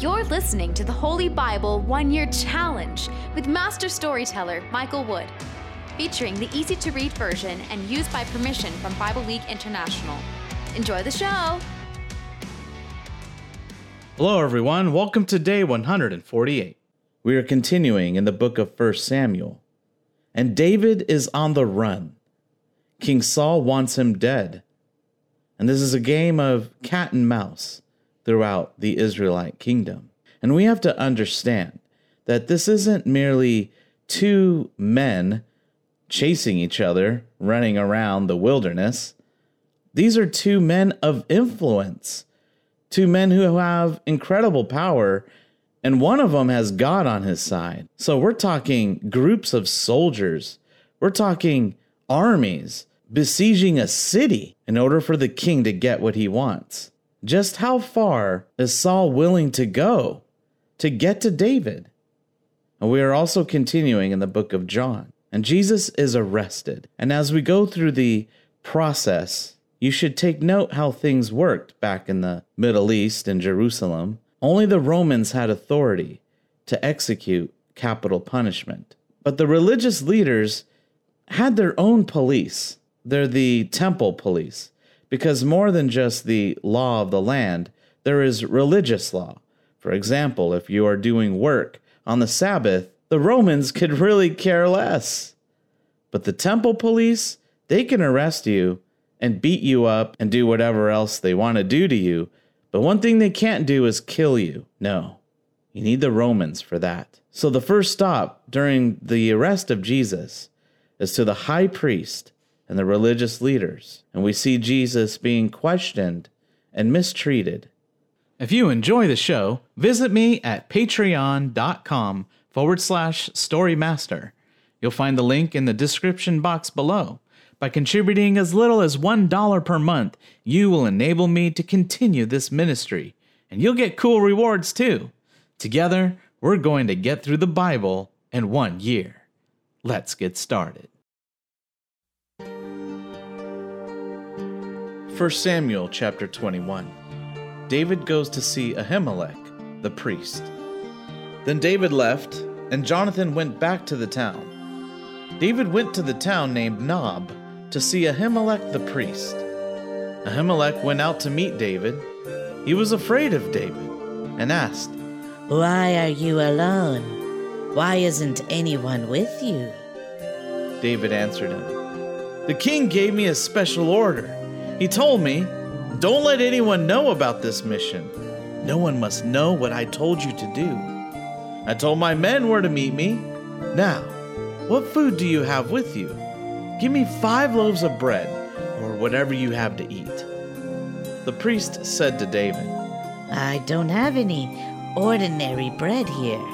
You're listening to the Holy Bible One Year Challenge with Master Storyteller Michael Wood, featuring the easy to read version and used by permission from Bible League International. Enjoy the show! Hello, everyone. Welcome to day 148. We are continuing in the book of 1 Samuel, and David is on the run. King Saul wants him dead, and this is a game of cat and mouse throughout the Israelite kingdom. And we have to understand that this isn't merely two men chasing each other, running around the wilderness. These are two men of influence two men who have incredible power, and one of them has God on his side. So we're talking groups of soldiers, we're talking armies besieging a city in order for the king to get what he wants. Just how far is Saul willing to go to get to David? And we are also continuing in the book of John. And Jesus is arrested. And as we go through the process you should take note how things worked back in the Middle East and Jerusalem. Only the Romans had authority to execute capital punishment. But the religious leaders had their own police. They're the temple police, because more than just the law of the land, there is religious law. For example, if you are doing work on the Sabbath, the Romans could really care less. But the temple police, they can arrest you and beat you up and do whatever else they want to do to you. But one thing they can't do is kill you. No, you need the Romans for that. So the first stop during the arrest of Jesus is to the high priest and the religious leaders. And we see Jesus being questioned and mistreated. If you enjoy the show, visit me at patreon.com forward slash storymaster. You'll find the link in the description box below. By contributing as little as $1 per month, you will enable me to continue this ministry, and you'll get cool rewards too. Together, we're going to get through the Bible in one year. Let's get started. 1 Samuel chapter 21. David goes to see Ahimelech, the priest. Then David left, and Jonathan went back to the town. David went to the town named Nob to see Ahimelech the priest. Ahimelech went out to meet David. He was afraid of David and asked, Why are you alone? Why isn't anyone with you? David answered him, The king gave me a special order. He told me, Don't let anyone know about this mission. No one must know what I told you to do. I told my men where to meet me. Now, what food do you have with you? Give me five loaves of bread, or whatever you have to eat. The priest said to David, I don't have any ordinary bread here,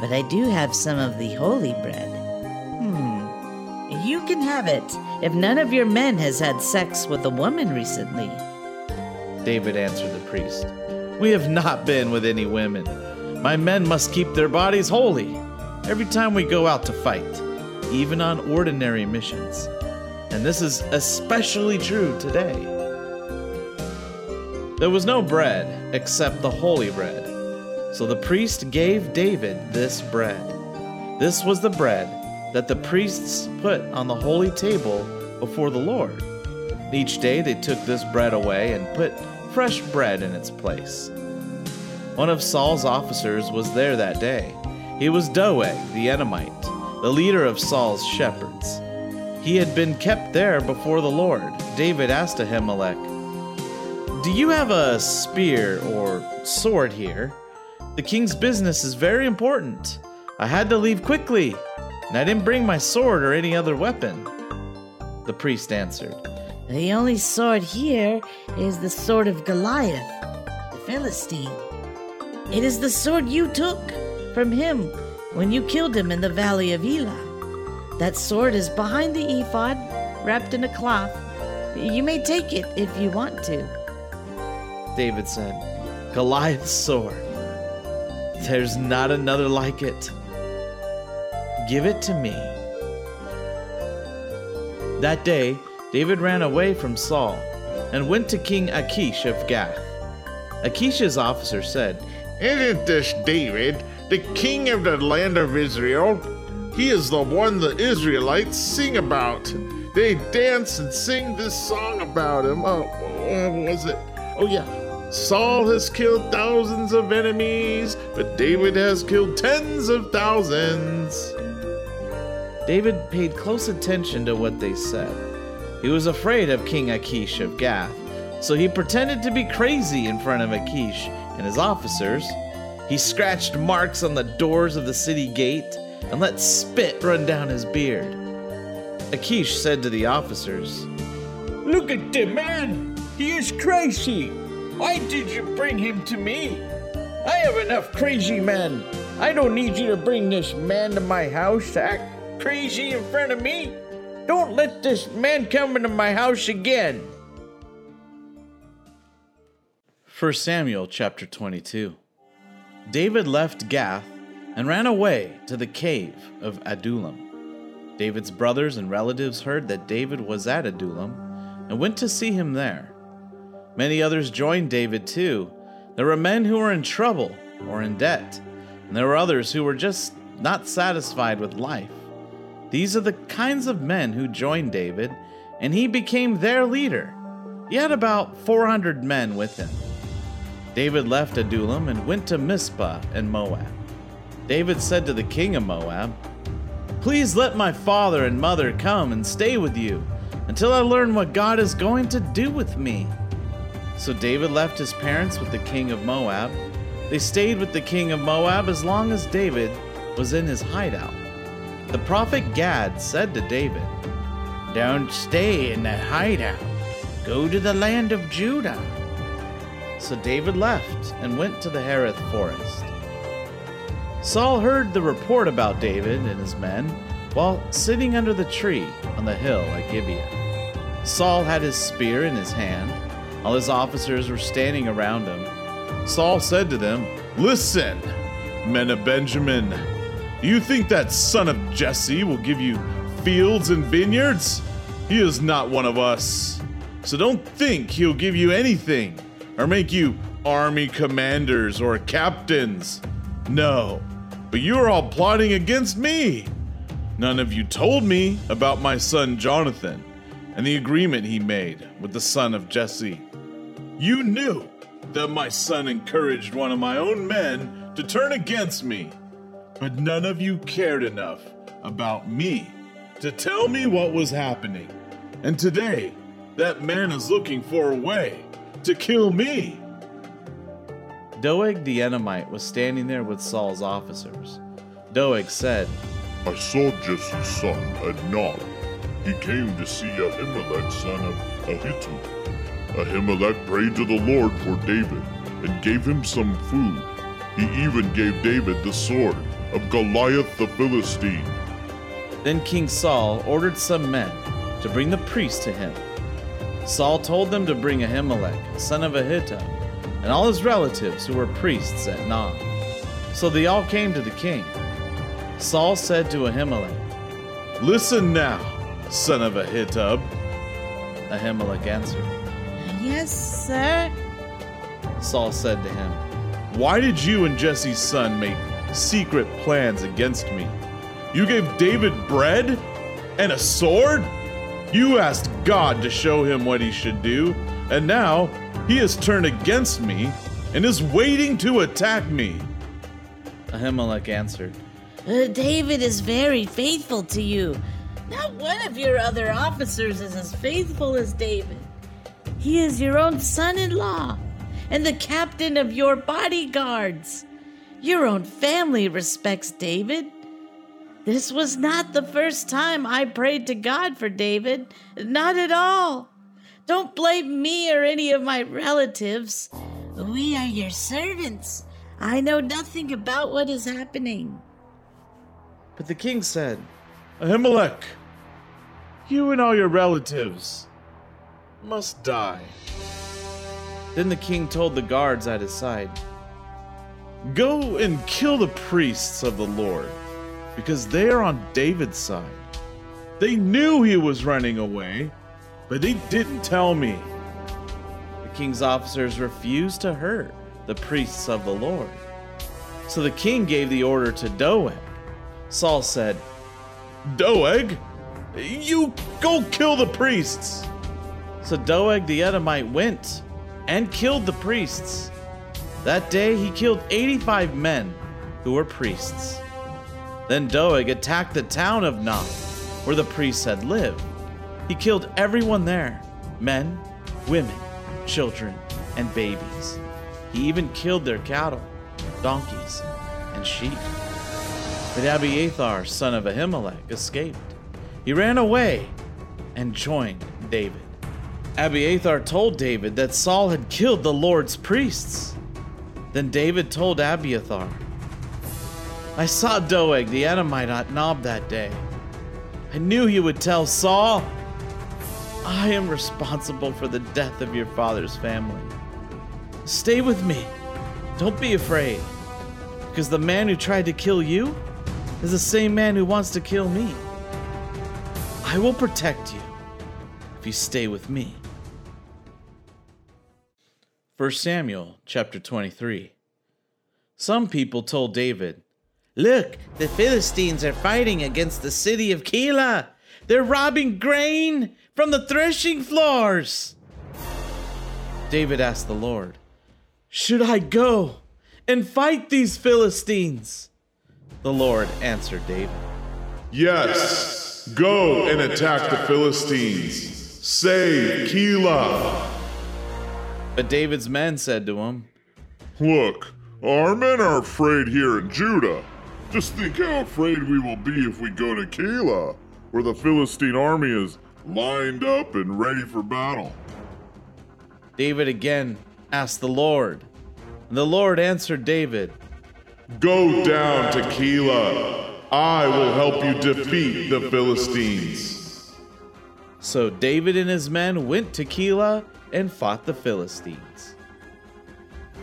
but I do have some of the holy bread. You can have it if none of your men has had sex with a woman recently. David answered the priest, We have not been with any women. My men must keep their bodies holy every time we go out to fight even on ordinary missions. And this is especially true today. There was no bread except the holy bread. So the priest gave David this bread. This was the bread that the priests put on the holy table before the Lord. Each day they took this bread away and put fresh bread in its place. One of Saul's officers was there that day. He was Doeg the Edomite the leader of Saul's shepherds. He had been kept there before the Lord. David asked Ahimelech, Do you have a spear or sword here? The king's business is very important. I had to leave quickly, and I didn't bring my sword or any other weapon. The priest answered, The only sword here is the sword of Goliath, the Philistine. It is the sword you took from him when you killed him in the valley of Elah. That sword is behind the ephod, wrapped in a cloth. You may take it if you want to. David said, Goliath's sword. There's not another like it. Give it to me. That day, David ran away from Saul and went to King Achish of Gath. Achish's officer said, Isn't this David, the king of the land of Israel? He is the one the Israelites sing about. They dance and sing this song about him. Oh, oh what was it? Oh, yeah. Saul has killed thousands of enemies, but David has killed tens of thousands. David paid close attention to what they said. He was afraid of King Achish of Gath, so he pretended to be crazy in front of Achish and his officers. He scratched marks on the doors of the city gate and let spit run down his beard. Achish said to the officers, Look at the man! He is crazy! Why did you bring him to me? I have enough crazy men. I don't need you to bring this man to my house act crazy in front of me. Don't let this man come into my house again. 1 Samuel chapter 22. David left Gath and ran away to the cave of Adullam. David's brothers and relatives heard that David was at Adullam and went to see him there. Many others joined David too. There were men who were in trouble or in debt, and there were others who were just not satisfied with life. These are the kinds of men who joined David, and he became their leader. He had about 400 men with him. David left Adullam and went to Mizpah in Moab. David said to the king of Moab, Please let my father and mother come and stay with you until I learn what God is going to do with me. So David left his parents with the king of Moab. They stayed with the king of Moab as long as David was in his hideout. The prophet Gad said to David, Don't stay in that hideout. Go to the land of Judah. So David left and went to the Hereth forest. Saul heard the report about David and his men while sitting under the tree on the hill at Gibeah. Saul had his spear in his hand. All his officers were standing around him. Saul said to them, Listen, men of Benjamin, you think that son of Jesse will give you fields and vineyards? He is not one of us. So don't think he'll give you anything or make you army commanders or captains. No, but you are all plotting against me. None of you told me about my son Jonathan and the agreement he made with the son of Jesse. You knew that my son encouraged one of my own men to turn against me, but none of you cared enough about me to tell me what was happening. And today, that man is looking for a way to kill me. Doeg the Edomite was standing there with Saul's officers. Doeg said, I saw Jesse's son at Nob. He came to see Ahimelech son of Ahitub. Ahimelech prayed to the Lord for David and gave him some food. He even gave David the sword of Goliath the Philistine. Then King Saul ordered some men to bring the priest to him. Saul told them to bring Ahimelech, son of Ahitub, and all his relatives who were priests at Nob. So they all came to the king. Saul said to Ahimelech, Listen now, son of Ahitub. Ahimelech answered, Yes, sir. Saul said to him, Why did you and Jesse's son make secret plans against me? You gave David bread and a sword? You asked God to show him what he should do, and now he has turned against me and is waiting to attack me. Ahimelech answered, Uh, David is very faithful to you. Not one of your other officers is as faithful as David. He is your own son in law and the captain of your bodyguards. Your own family respects David. This was not the first time I prayed to God for David. Not at all. Don't blame me or any of my relatives. We are your servants. I know nothing about what is happening. But the king said, Ahimelech, you and all your relatives must die. Then the king told the guards at his side, Go and kill the priests of the Lord, because they are on David's side. They knew he was running away, but they didn't tell me. The king's officers refused to hurt the priests of the Lord. So the king gave the order to Doeg. Saul said, Doeg, you go kill the priests. So Doeg the Edomite went and killed the priests. That day he killed 85 men who were priests. Then Doeg attacked the town of Nob, where the priests had lived. He killed everyone there men, women, children, and babies. He even killed their cattle, donkeys, and sheep. But Abiathar, son of Ahimelech, escaped. He ran away and joined David. Abiathar told David that Saul had killed the Lord's priests. Then David told Abiathar, I saw Doeg the Edomite at Nob that day. I knew he would tell Saul, I am responsible for the death of your father's family. Stay with me. Don't be afraid. Because the man who tried to kill you is the same man who wants to kill me. I will protect you if you stay with me. 1 Samuel chapter 23. Some people told David, Look, the Philistines are fighting against the city of Keilah. They're robbing grain from the threshing floors. David asked the Lord, Should I go and fight these Philistines? The Lord answered David, Yes, go and attack the Philistines. Save Keilah. But David's men said to him, Look, our men are afraid here in Judah. Just think how afraid we will be if we go to Keilah, where the Philistine army is lined up and ready for battle. David again asked the Lord. And the Lord answered David, Go down to Keilah. I will help you defeat the Philistines. So David and his men went to Keilah and fought the Philistines.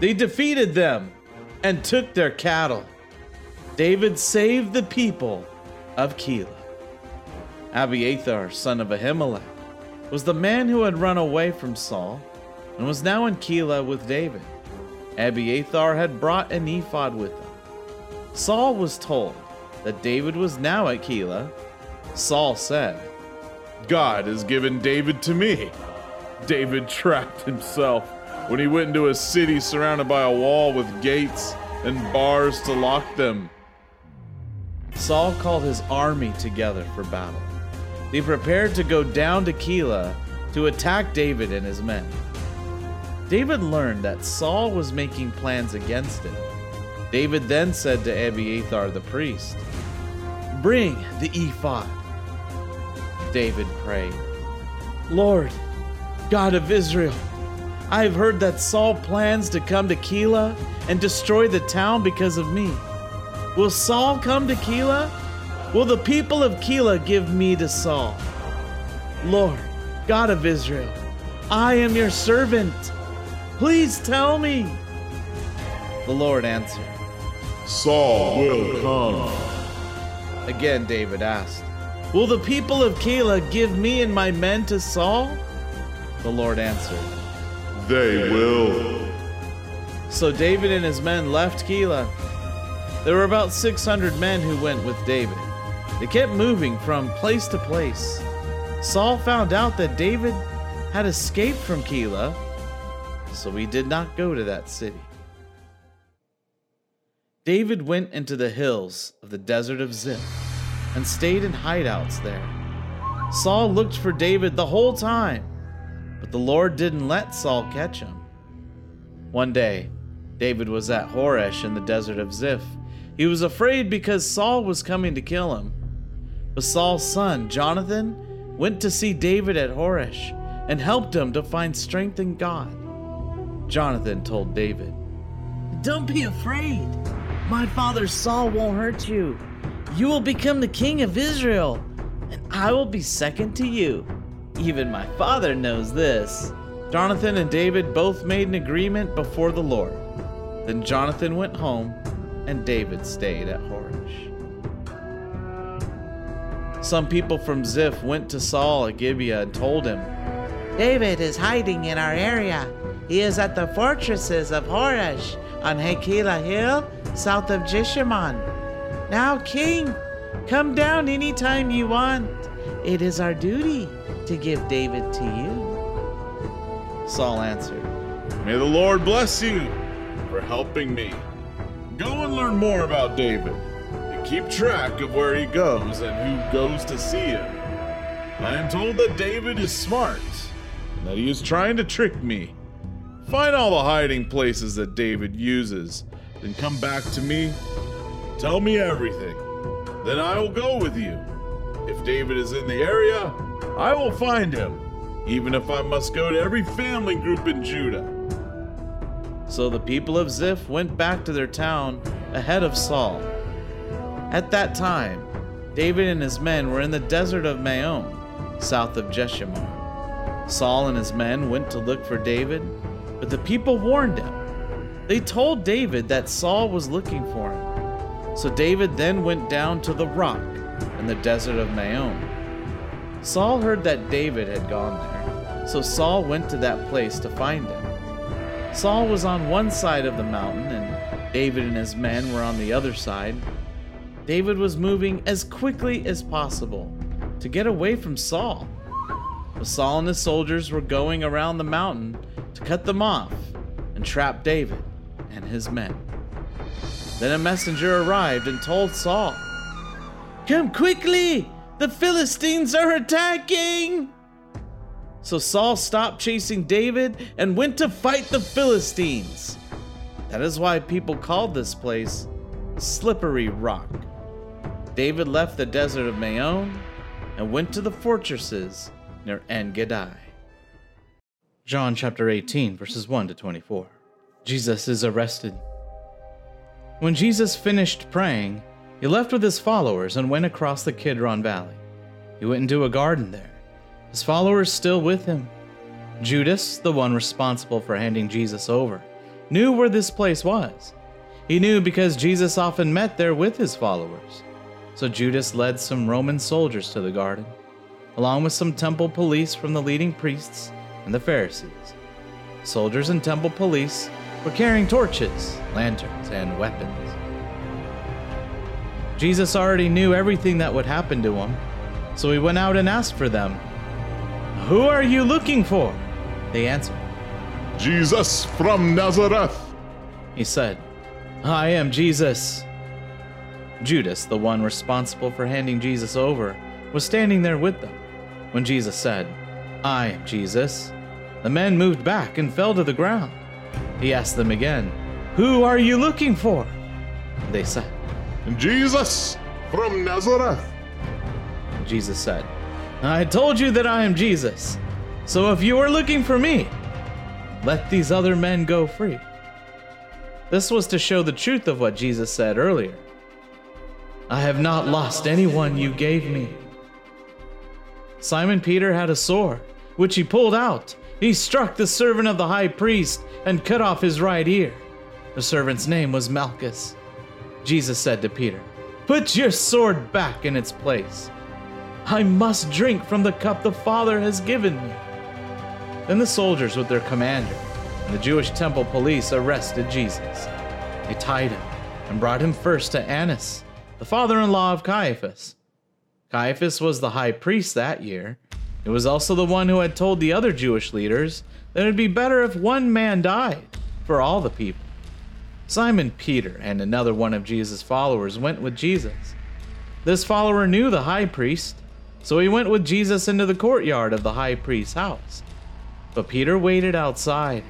They defeated them and took their cattle. David saved the people of Keilah. Abiathar, son of Ahimelech, was the man who had run away from Saul and was now in Keilah with David. Abiathar had brought an ephod with him. Saul was told that David was now at Keilah. Saul said, God has given David to me. David trapped himself when he went into a city surrounded by a wall with gates and bars to lock them. Saul called his army together for battle. They prepared to go down to Keilah to attack David and his men. David learned that Saul was making plans against him. David then said to Abiathar the priest, Bring the ephod. David prayed, Lord, God of Israel, I have heard that Saul plans to come to Keilah and destroy the town because of me. Will Saul come to Keilah? Will the people of Keilah give me to Saul? Lord, God of Israel, I am your servant. Please tell me. The Lord answered. Saul will come. Again, David asked, Will the people of Keilah give me and my men to Saul? The Lord answered, They will. So David and his men left Keilah. There were about 600 men who went with David. They kept moving from place to place. Saul found out that David had escaped from Keilah, so he did not go to that city. David went into the hills of the desert of Ziph and stayed in hideouts there. Saul looked for David the whole time, but the Lord didn't let Saul catch him. One day, David was at Horesh in the desert of Ziph. He was afraid because Saul was coming to kill him. But Saul's son, Jonathan, went to see David at Horesh and helped him to find strength in God. Jonathan told David, Don't be afraid. My father Saul won't hurt you. You will become the king of Israel, and I will be second to you. Even my father knows this. Jonathan and David both made an agreement before the Lord. Then Jonathan went home, and David stayed at Horesh. Some people from Ziph went to Saul at Gibeah and told him, David is hiding in our area. He is at the fortresses of Horesh on Hakilah Hill, south of Jeshimon. Now, King, come down any time you want. It is our duty to give David to you. Saul answered, May the Lord bless you for helping me. Go and learn more about David and keep track of where he goes and who goes to see him. I am told that David is smart and that he is trying to trick me. Find all the hiding places that David uses, then come back to me. Tell me everything. Then I will go with you. If David is in the area, I will find him, even if I must go to every family group in Judah. So the people of Ziph went back to their town ahead of Saul. At that time, David and his men were in the desert of Maon, south of Jeshimon. Saul and his men went to look for David, but the people warned him. They told David that Saul was looking for him. So David then went down to the rock in the desert of Maon. Saul heard that David had gone there, so Saul went to that place to find him. Saul was on one side of the mountain, and David and his men were on the other side. David was moving as quickly as possible to get away from Saul. But Saul and his soldiers were going around the mountain to cut them off and trap David and his men. Then a messenger arrived and told Saul, Come quickly! The Philistines are attacking! So Saul stopped chasing David and went to fight the Philistines. That is why people called this place Slippery Rock. David left the desert of Maon and went to the fortresses near En Gedi. John chapter 18, verses 1 to 24. Jesus is arrested. When Jesus finished praying, he left with his followers and went across the Kidron Valley. He went into a garden there his followers still with him. Judas, the one responsible for handing Jesus over, knew where this place was. He knew because Jesus often met there with his followers. So Judas led some Roman soldiers to the garden, along with some temple police from the leading priests and the Pharisees. Soldiers and temple police were carrying torches, lanterns, and weapons. Jesus already knew everything that would happen to him, so he went out and asked for them who are you looking for? They answered. Jesus from Nazareth. He said, I am Jesus. Judas, the one responsible for handing Jesus over, was standing there with them. When Jesus said, I am Jesus, the men moved back and fell to the ground. He asked them again, Who are you looking for? They said, Jesus from Nazareth. Jesus said, I told you that I am Jesus. So if you are looking for me, let these other men go free. This was to show the truth of what Jesus said earlier. I have not lost anyone you gave me. Simon Peter had a sword, which he pulled out. He struck the servant of the high priest and cut off his right ear. The servant's name was Malchus. Jesus said to Peter, Put your sword back in its place. I must drink from the cup the Father has given me. Then the soldiers, with their commander and the Jewish temple police, arrested Jesus. They tied him and brought him first to Annas, the father in law of Caiaphas. Caiaphas was the high priest that year. It was also the one who had told the other Jewish leaders that it would be better if one man died for all the people. Simon Peter and another one of Jesus' followers went with Jesus. This follower knew the high priest so he went with Jesus into the courtyard of the high priest's house. But Peter waited outside,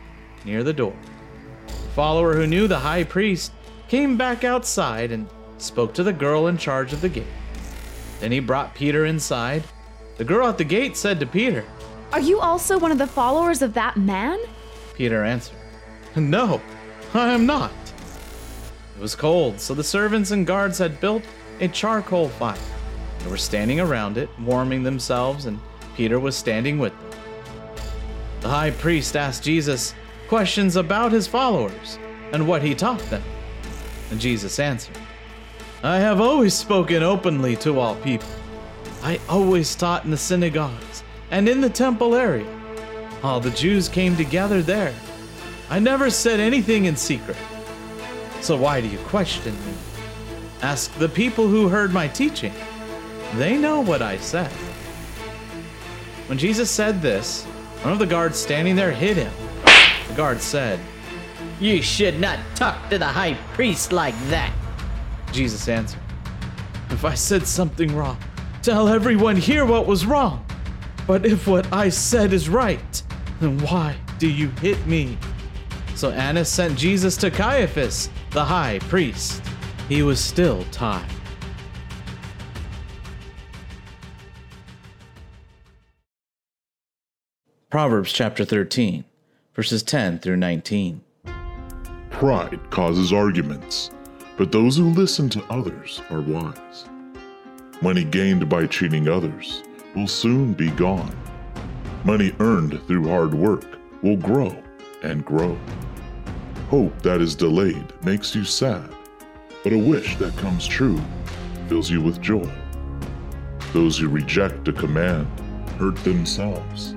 near the door. The follower who knew the high priest came back outside and spoke to the girl in charge of the gate. Then he brought Peter inside. The girl at the gate said to Peter, Are you also one of the followers of that man? Peter answered, No, I am not. It was cold, so the servants and guards had built a charcoal fire they were standing around it, warming themselves, and Peter was standing with them. The high priest asked Jesus questions about his followers and what he taught them. And Jesus answered, I have always spoken openly to all people. I always taught in the synagogues and in the temple area. All the Jews came together there, I never said anything in secret. So why do you question me? Ask the people who heard my teaching. They know what I said. When Jesus said this, one of the guards standing there hit him. The guard said, You should not talk to the high priest like that. Jesus answered, If I said something wrong, tell everyone here what was wrong. But if what I said is right, then why do you hit me? So Annas sent Jesus to Caiaphas, the high priest. He was still tied. Proverbs chapter 13, verses 10 through 19. Pride causes arguments, but those who listen to others are wise. Money gained by cheating others will soon be gone. Money earned through hard work will grow and grow. Hope that is delayed makes you sad, but a wish that comes true fills you with joy. Those who reject a command hurt themselves.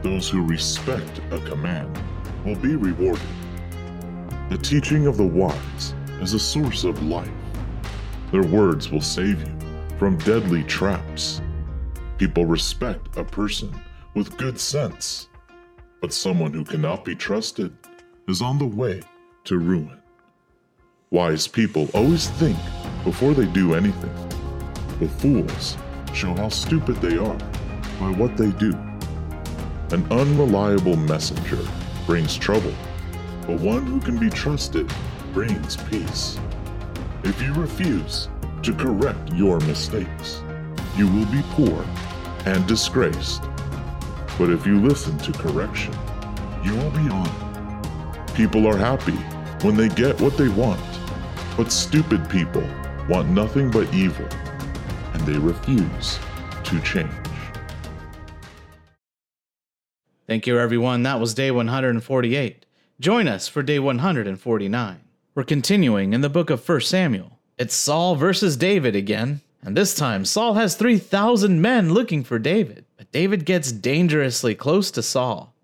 Those who respect a command will be rewarded. The teaching of the wise is a source of life. Their words will save you from deadly traps. People respect a person with good sense, but someone who cannot be trusted is on the way to ruin. Wise people always think before they do anything, but fools show how stupid they are by what they do. An unreliable messenger brings trouble, but one who can be trusted brings peace. If you refuse to correct your mistakes, you will be poor and disgraced. But if you listen to correction, you will be honored. People are happy when they get what they want, but stupid people want nothing but evil, and they refuse to change. Thank you, everyone. That was day 148. Join us for day 149. We're continuing in the book of 1 Samuel. It's Saul versus David again, and this time Saul has 3,000 men looking for David. But David gets dangerously close to Saul.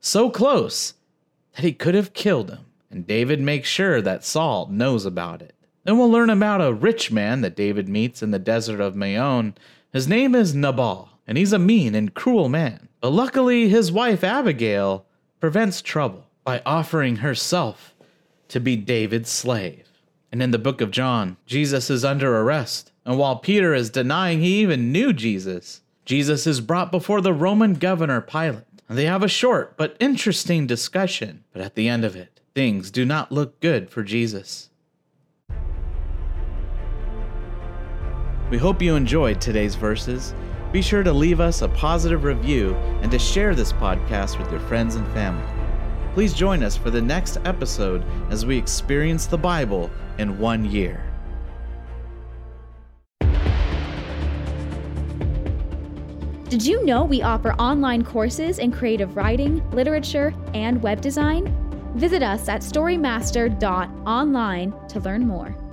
So close that he could have killed him, and David makes sure that Saul knows about it. Then we'll learn about a rich man that David meets in the desert of Maon. His name is Nabal, and he's a mean and cruel man. But luckily, his wife Abigail prevents trouble by offering herself to be David's slave. And in the book of John, Jesus is under arrest. And while Peter is denying he even knew Jesus, Jesus is brought before the Roman governor Pilate. They have a short but interesting discussion. But at the end of it, things do not look good for Jesus. We hope you enjoyed today's verses. Be sure to leave us a positive review and to share this podcast with your friends and family. Please join us for the next episode as we experience the Bible in one year. Did you know we offer online courses in creative writing, literature, and web design? Visit us at storymaster.online to learn more.